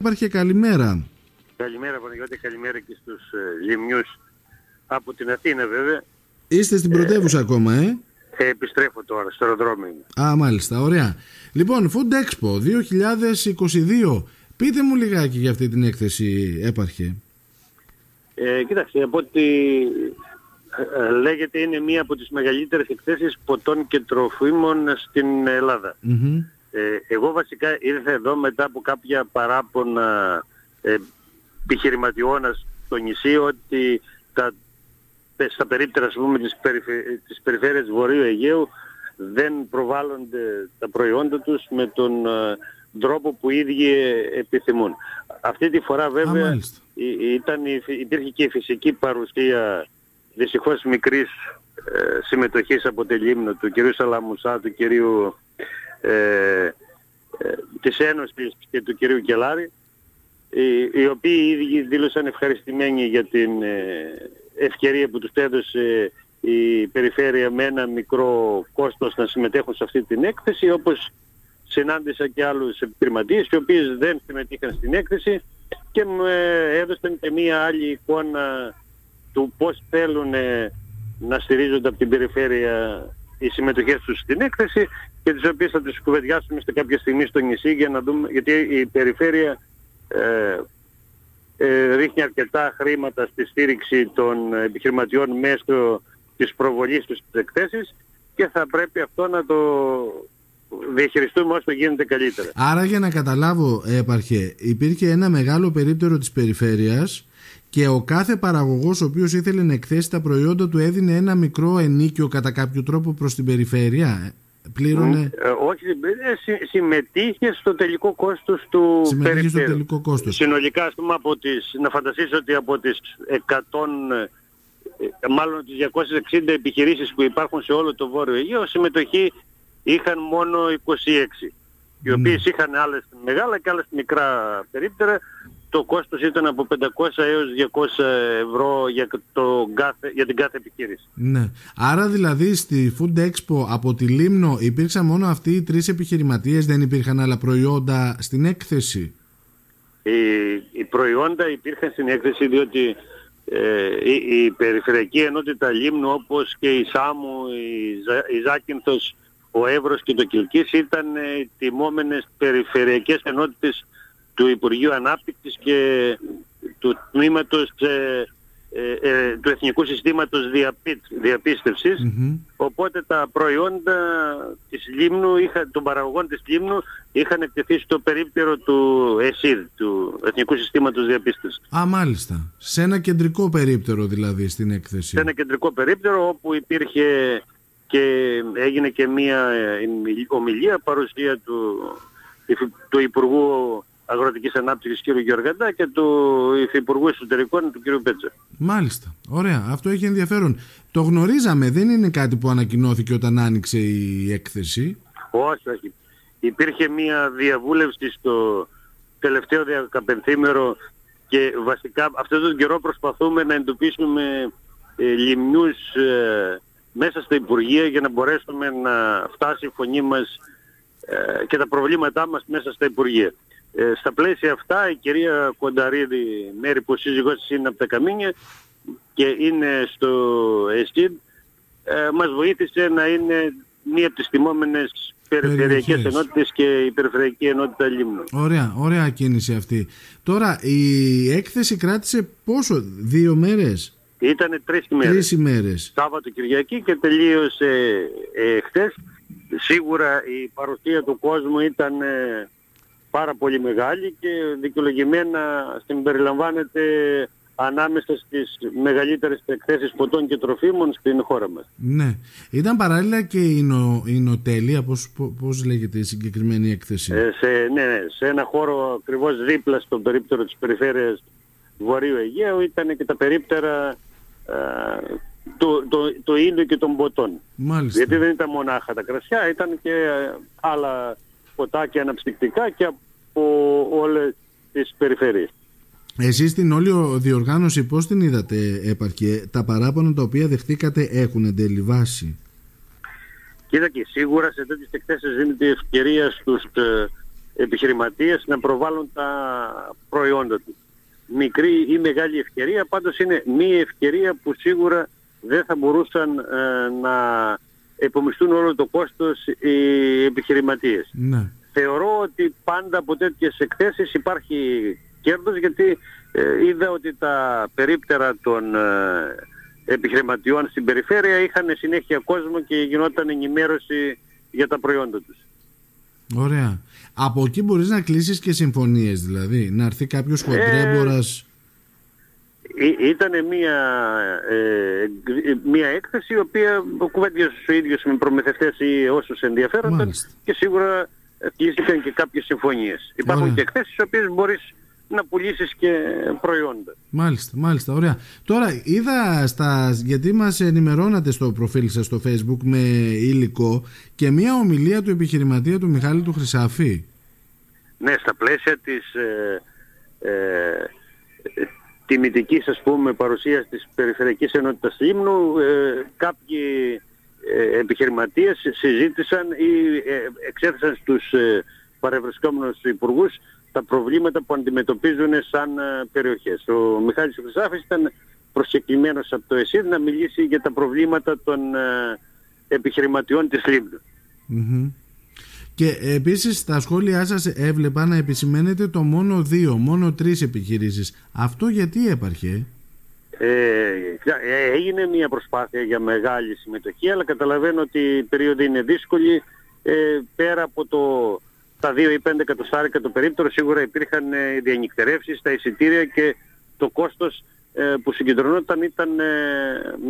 Υπάρχει καλημέρα. Καλημέρα Παναγιώτη, καλημέρα και στους ε, λιμνιούς από την Αθήνα βέβαια. Είστε στην πρωτεύουσα ακόμα, ε; Ε, επιστρέφω τώρα στο αεροδρόμιο. Α, μάλιστα, ωραία. Λοιπόν, Food Expo 2022. Πείτε μου λιγάκι για αυτή την έκθεση, έπαρχε. Ε, κοίταξε, από ό,τι ε, ε, λέγεται είναι μία από τις μεγαλύτερες εκθέσεις ποτών και τροφίμων στην Ελλάδα. Μμμ. Ε, εγώ βασικά ήρθα εδώ μετά από κάποια παράπονα ε, επιχειρηματιώνας στο νησί ότι τα, στα περίπτερα ας πούμε, της, περιφε, της περιφέρειας Βορείου Αιγαίου δεν προβάλλονται τα προϊόντα τους με τον ε, τρόπο που οι ίδιοι επιθυμούν. Αυτή τη φορά βέβαια Α, μάλιστα. η- ήταν, η- υπήρχε και η φυσική παρουσία δυστυχώς μικρής ε, συμμετοχής από τη Λίμνο του κυρίου Σαλαμουσά, του κυρίου ε, ε, της Ένωσης και του κυρίου Κελάρη οι, οι οποίοι οι ίδιοι δήλωσαν ευχαριστημένοι για την ε, ευκαιρία που τους έδωσε η περιφέρεια με ένα μικρό κόστος να συμμετέχουν σε αυτή την έκθεση όπως συνάντησα και άλλους επιχειρηματίες οι οποίες δεν συμμετείχαν στην έκθεση και μου ε, έδωσαν και μία άλλη εικόνα του πώς θέλουν ε, να στηρίζονται από την περιφέρεια οι συμμετοχές τους στην έκθεση και τις οποίες θα τις κουβεντιάσουμε σε κάποια στιγμή στο νησί για να δούμε, γιατί η περιφέρεια ε, ε, ρίχνει αρκετά χρήματα στη στήριξη των επιχειρηματιών μέσω της προβολής τους στις εκθέσεις και θα πρέπει αυτό να το διαχειριστούμε όσο γίνεται καλύτερα. Άρα για να καταλάβω, έπαρχε, υπήρχε ένα μεγάλο περίπτερο της περιφέρειας και ο κάθε παραγωγός ο οποίος ήθελε να εκθέσει τα προϊόντα του έδινε ένα μικρό ενίκιο κατά κάποιο τρόπο προς την περιφέρεια. Πλήρωνε, Ε, όχι, ε, συ- συμμετείχε στο τελικό κόστος του συμμετείχε στο περιφέρειου. τελικό κόστος. Συνολικά, ας πούμε, από τις, να φανταστείς ότι από τις 100, ε, μάλλον τις 260 επιχειρήσεις που υπάρχουν σε όλο το Βόρειο Αιγαίο, συμμετοχή είχαν μόνο 26. Οι Ναι. οποίες είχαν άλλες μεγάλα και άλλες μικρά περίπτερα. Το κόστος ήταν από 500 έως 200 ευρώ για, το κάθε, για την κάθε επιχείρηση. Ναι. Άρα δηλαδή στη Food Expo από τη Λίμνο υπήρξαν μόνο αυτοί οι τρεις επιχειρηματίες, δεν υπήρχαν άλλα προϊόντα στην έκθεση; Οι, οι προϊόντα υπήρχαν στην έκθεση διότι ε, η, η Περιφερειακή Ενότητα Λίμνου όπως και η Σάμου, η, Ζα, η Ζάκυνθος, ο Εύρος και το Κιλκής ήταν ε, τιμόμενες περιφερειακές ενότητες του Υπουργείου Ανάπτυξης και του τμήματος ε, ε, ε, του Εθνικού Συστήματος Διαπί, Διαπίστευσης Μμμ. Οπότε τα προϊόντα της Λίμνου, είχα, των παραγωγών της Λίμνου είχαν εκτεθεί στο περίπτερο του ΕΣΥΔ, του Εθνικού Συστήματος Διαπίστευσης. Α, μάλιστα. Σε ένα κεντρικό περίπτερο δηλαδή στην έκθεση. Σε ένα κεντρικό περίπτερο όπου υπήρχε και έγινε και μία ε, ομιλία παρουσία του, υφη- του Υπουργού Αγροτικής Ανάπτυξης κ. Γεωργαντά και του Υφυπουργού Εσωτερικών του κ. Πέτσα. Μάλιστα. Ωραία. Αυτό έχει ενδιαφέρον. Το γνωρίζαμε. Δεν είναι κάτι που ανακοινώθηκε όταν άνοιξε η έκθεση. Όχι, όχι. Υπήρχε μια διαβούλευση στο τελευταίο διακαπενθήμερο και βασικά αυτόν τον καιρό προσπαθούμε να εντοπίσουμε ε, λιμνιούς ε, μέσα στα Υπουργεία για να μπορέσουμε να φτάσει η φωνή μας ε, και τα προβλήματά μας μέσα στα Υπουργεία. Ε, στα πλαίσια αυτά η κυρία Κονταρίδη, Μέρη που ο σύζυγός της είναι από τα Καμίνια και είναι στο ΕΣΥΔ, ε, μας βοήθησε να είναι μία από τις τιμόμενες περιφερειακές Περιοχές. ενότητες και η Περιφερειακή Ενότητα Λίμνου. Ωραία. Ωραία κίνηση αυτή. Τώρα η έκθεση κράτησε πόσο. Δύο μέρες; Ήτανε τρεις ημέρες. Τρεις ημέρες. Σάββατο Κυριακή και τελείωσε ε, χτες. Σίγουρα η παρουσία του κόσμου ήταν ε, πάρα πολύ μεγάλη και δικαιολογημένα συμπεριλαμβάνεται ανάμεσα στις μεγαλύτερες εκθέσεις ποτών και τροφίμων στην χώρα μας. Ναι. Ήταν παράλληλα και η, νο, η νοτέλεια, πώς, πώς- πώς λέγεται η συγκεκριμένη έκθεση; Ε, σε, ναι, ναι, σε ένα χώρο ακριβώς δίπλα στον περίπτερο της περιφέρειας Βορείου Αιγαίου ήταν και τα περίπτερα ε, του, του, του ήλιου και των ποτών. Μάλιστα. Γιατί δεν ήταν μονάχα τα κρασιά, ήταν και ε, άλλα ποτά και αναψυκτικά και από όλες τις περιφέρειες. Εσείς την όλη ο- διοργάνωση πώς την είδατε έπαρκε; Τα παράπονα τα οποία δεχτήκατε έχουν εν τέλει βάση; Κοίτα και σίγουρα σε τέτοιες εκθέσεις δίνεται η ευκαιρία στους ε, επιχειρηματίες να προβάλλουν τα προϊόντα τους. Μικρή ή μεγάλη ευκαιρία, πάντως είναι μία ευκαιρία που σίγουρα δεν θα μπορούσαν ε, να επομιστούν όλο το κόστος οι επιχειρηματίες. Ναι. Θεωρώ ότι πάντα από τέτοιες εκθέσεις υπάρχει κέρδος γιατί ε, είδα ότι τα περίπτερα των ε, επιχειρηματιών στην περιφέρεια είχαν συνέχεια κόσμο και γινόταν ενημέρωση για τα προϊόντα τους. Ωραία. Από εκεί μπορείς να κλείσεις και συμφωνίες δηλαδή, να έρθει κάποιος χοντρέμπορας... Ε, ήταν μια, ε, μια έκθεση η οποία κουβέντιασε ο ίδιος με προμηθευτές ή όσους ενδιαφέρονταν και σίγουρα κλείστηκαν και κάποιες συμφωνίες. Υπάρχουν και εκθέσεις οι οποίες μπορείς να πουλήσεις και προϊόντα. Μάλιστα, μάλιστα, ωραία. Τώρα είδα στα, γιατί μας ενημερώνατε στο προφίλ σας στο facebook με υλικό και μια ομιλία του επιχειρηματία του Μιχάλη του Χρυσάφη. Ναι, στα πλαίσια της ε, ε, τιμητικής ας πούμε παρουσίας της Περιφερειακής Ενότητας Λίμνου ε, κάποιοι ε, επιχειρηματίες συζήτησαν ή ε, εξέθεσαν στους ε, παρευρισκόμενους υπουργούς τα προβλήματα που αντιμετωπίζουν σαν ε, περιοχές. Ο Μιχάλης Χρυσάφης ήταν προσκεκλημένος από το ΕΣΥΔ να μιλήσει για τα προβλήματα των ε, επιχειρηματιών της λιμνου Και επίσης στα σχόλιά σας έβλεπα να επισημαίνετε το μόνο δύο, μόνο τρεις επιχειρήσεις. Αυτό γιατί έπαρχε; Ε, ε, έγινε μια προσπάθεια για μεγάλη συμμετοχή αλλά καταλαβαίνω ότι η περίοδο είναι δύσκολη ε, πέρα από το τα 2 ή 5 εκατοστάρικα το περίπτερο σίγουρα υπήρχαν ε, διανυκτερεύσεις στα εισιτήρια και το κόστος ε, που συγκεντρωνόταν ήταν ε,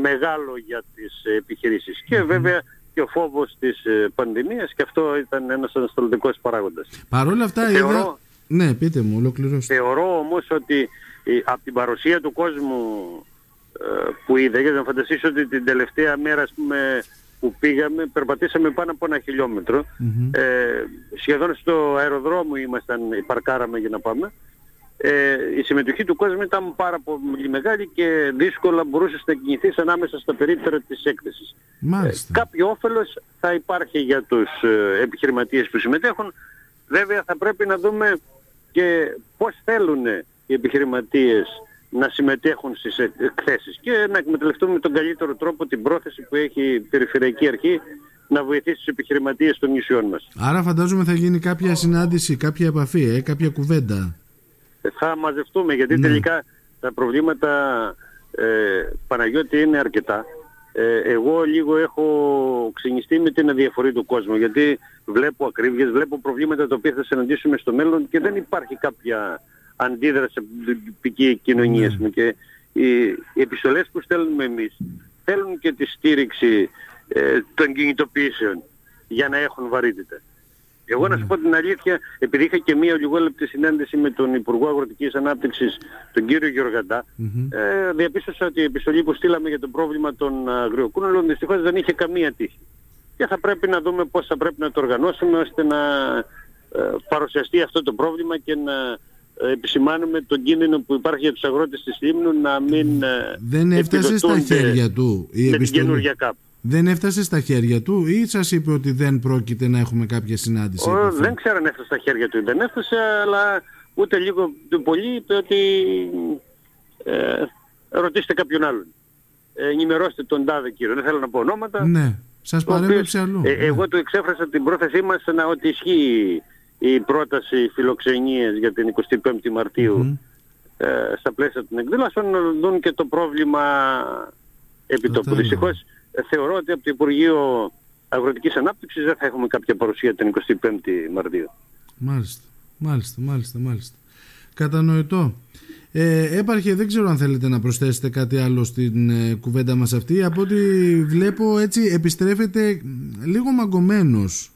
μεγάλο για τις επιχειρήσεις. Και βέβαια και ο φόβος της πανδημίας και αυτό ήταν ένας αναστολτικός παράγοντας. Παρ' όλα αυτά θεωρώ, είδα... Ναι, πείτε μου, ολοκληρώστε. Θεωρώ όμως ότι από την παρουσία του κόσμου που είδα, γιατί να φανταστείς ότι την τελευταία μέρα ας πούμε, που πήγαμε, περπατήσαμε πάνω από ένα Ε, σχεδόν στο αεροδρόμιο ήμασταν, παρκάραμε για να πάμε. Ε, η συμμετοχή του κόσμου ήταν πάρα πολύ μεγάλη και δύσκολα μπορούσε να κινηθείς ανάμεσα στα περίπτερα της έκθεσης. Ε, κάποιο όφελος θα υπάρχει για τους ε, επιχειρηματίες που συμμετέχουν. Βέβαια θα πρέπει να δούμε και πώς θέλουν οι επιχειρηματίες να συμμετέχουν στις εκθέσεις και να εκμεταλλευτούμε με τον καλύτερο τρόπο την πρόθεση που έχει η Περιφερειακή Αρχή να βοηθήσει τους επιχειρηματίες των νησιών μας. Άρα φαντάζομαι θα γίνει κάποια συνάντηση, κάποια επαφή, ε, κάποια κουβέντα. Ε, θα μαζευτούμε γιατί ναι. τελικά τα προβλήματα ε, Παναγιώτη είναι αρκετά. Ε, εγώ λίγο έχω ξενιστεί με την αδιαφορή του κόσμου γιατί βλέπω ακρίβειες, βλέπω προβλήματα τα οποία θα συναντήσουμε στο μέλλον και δεν υπάρχει κάποια αντίδραση από την τοπική κοινωνία ναι. και οι, οι επιστολές που στέλνουμε εμείς θέλουν και τη στήριξη ε, των κινητοποιήσεων για να έχουν βαρύτητα. Εγώ να σου ναι. πω την αλήθεια, επειδή είχα και μία λιγόλεπτη συνάντηση με τον Υπουργό Αγροτικής Ανάπτυξης, τον κύριο Γεωργαντά, ε, διαπίστωσα ότι η επιστολή που στείλαμε για το πρόβλημα των αγριοκούνελων δυστυχώς δεν είχε καμία τύχη. Και θα πρέπει να δούμε πώς θα πρέπει να το οργανώσουμε ώστε να ε, παρουσιαστεί αυτό το πρόβλημα και να επισημάνουμε τον κίνδυνο που υπάρχει για τους αγρότες της Λίμνου να μην ε, Δεν έφτασε στα χέρια του η με την ΚΑΠ. Δεν έφτασε στα χέρια του ή σας είπε ότι δεν πρόκειται να έχουμε κάποια συνάντηση. Ο, δεν ξέρω αν έφτασε στα χέρια του ή δεν έφτασε, αλλά ούτε λίγο πολύ είπε ότι ε, ρωτήστε κάποιον άλλον. Ε, ενημερώστε τον τάδε κύριο. Δεν θέλω να πω ονόματα. Ναι, σας παρέμβεψε αλλού. Ε, ναι. Εγώ του εξέφρασα την πρόθεσή μας να ότι ισχύει η πρόταση φιλοξενίας για την 25η Μαρτίου ε, στα πλαίσια των εκδήλωσεων να δουν και το πρόβλημα επιτόπου. Δυστυχώς ε, θεωρώ ότι από το Υπουργείο Αγροτικής Ανάπτυξης δεν θα έχουμε κάποια παρουσία την 25η Μαρτίου. Μάλιστα, μάλιστα, μάλιστα, μάλιστα. Κατανοητό. Ε, έπαρχε, δεν ξέρω αν θέλετε να προσθέσετε κάτι άλλο στην ε, κουβέντα μας αυτή. Από ό,τι βλέπω έτσι επιστρέφεται λίγο μαγκωμένος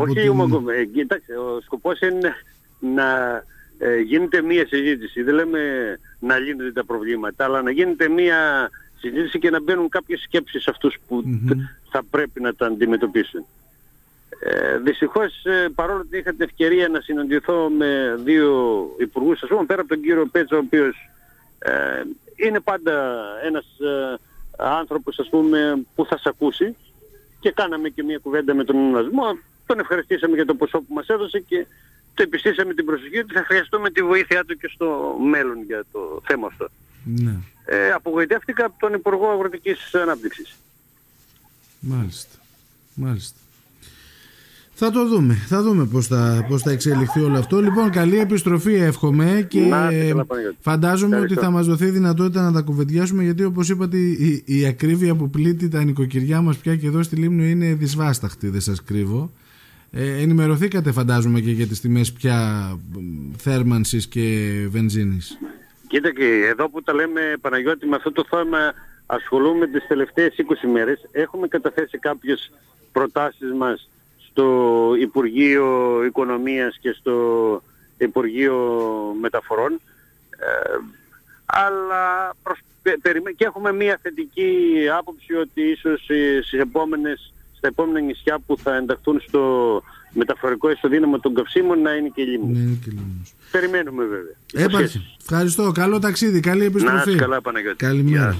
όχι την... Ε, κοιτάξτε, ο σκοπός είναι να ε, γίνεται μία συζήτηση. Δεν λέμε να λύνονται τα προβλήματα, αλλά να γίνεται μία συζήτηση και να μπαίνουν κάποιες σκέψεις σε αυτούς που θα πρέπει να τα αντιμετωπίσουν. Ε, δυστυχώς ε, παρόλο που είχα την ευκαιρία να συναντηθώ με δύο υπουργούς, ας πούμε πέρα από τον κύριο Πέτσα, ο οποίος ε, είναι πάντα ένας ε, άνθρωπος ας πούμε που θα σε ακούσει και κάναμε και μια κουβέντα με τον ουνασμό τον ευχαριστήσαμε για το ποσό που μας έδωσε και το επιστήσαμε την προσοχή ότι θα χρειαστούμε τη βοήθειά του και στο μέλλον για το θέμα αυτό. Ναι. Ε, απογοητεύτηκα από τον Υπουργό Αγροτικής Ανάπτυξης. Μάλιστα. Μάλιστα. Θα το δούμε. Θα δούμε πώς θα, πώς θα εξελιχθεί όλο αυτό. Λοιπόν, καλή επιστροφή εύχομαι και φαντάζομαι ότι θα μας δοθεί δυνατότητα να τα κουβεντιάσουμε γιατί όπως είπατε η, η ακρίβεια που πλήττει τα νοικοκυριά μας πια και εδώ στη Λίμνο είναι δυσβάσταχτη, δεν σας κρύβω. Ε, ενημερωθήκατε φαντάζομαι και για τις τιμές πια θέρμανσης και βενζίνης. Κοίτα και εδώ που τα λέμε Παναγιώτη με αυτό το θέμα ασχολούμαι τις τελευταίες 20 μέρες. Έχουμε καταθέσει κάποιες προτάσεις μας στο Υπουργείο Οικονομίας και στο Υπουργείο Μεταφορών ε, αλλά προς, και έχουμε μια θετική άποψη ότι ίσως στις επόμενες, στα επόμενα νησιά που θα ενταχθούν στο μεταφορικό ισοδύναμο των καυσίμων να είναι και λίμνος. Ναι, Περιμένουμε βέβαια. Έπαρχε. Ευχαριστώ. Καλό ταξίδι. Καλή επιστροφή. Να καλά Παναγιώτη. Καλημέρα.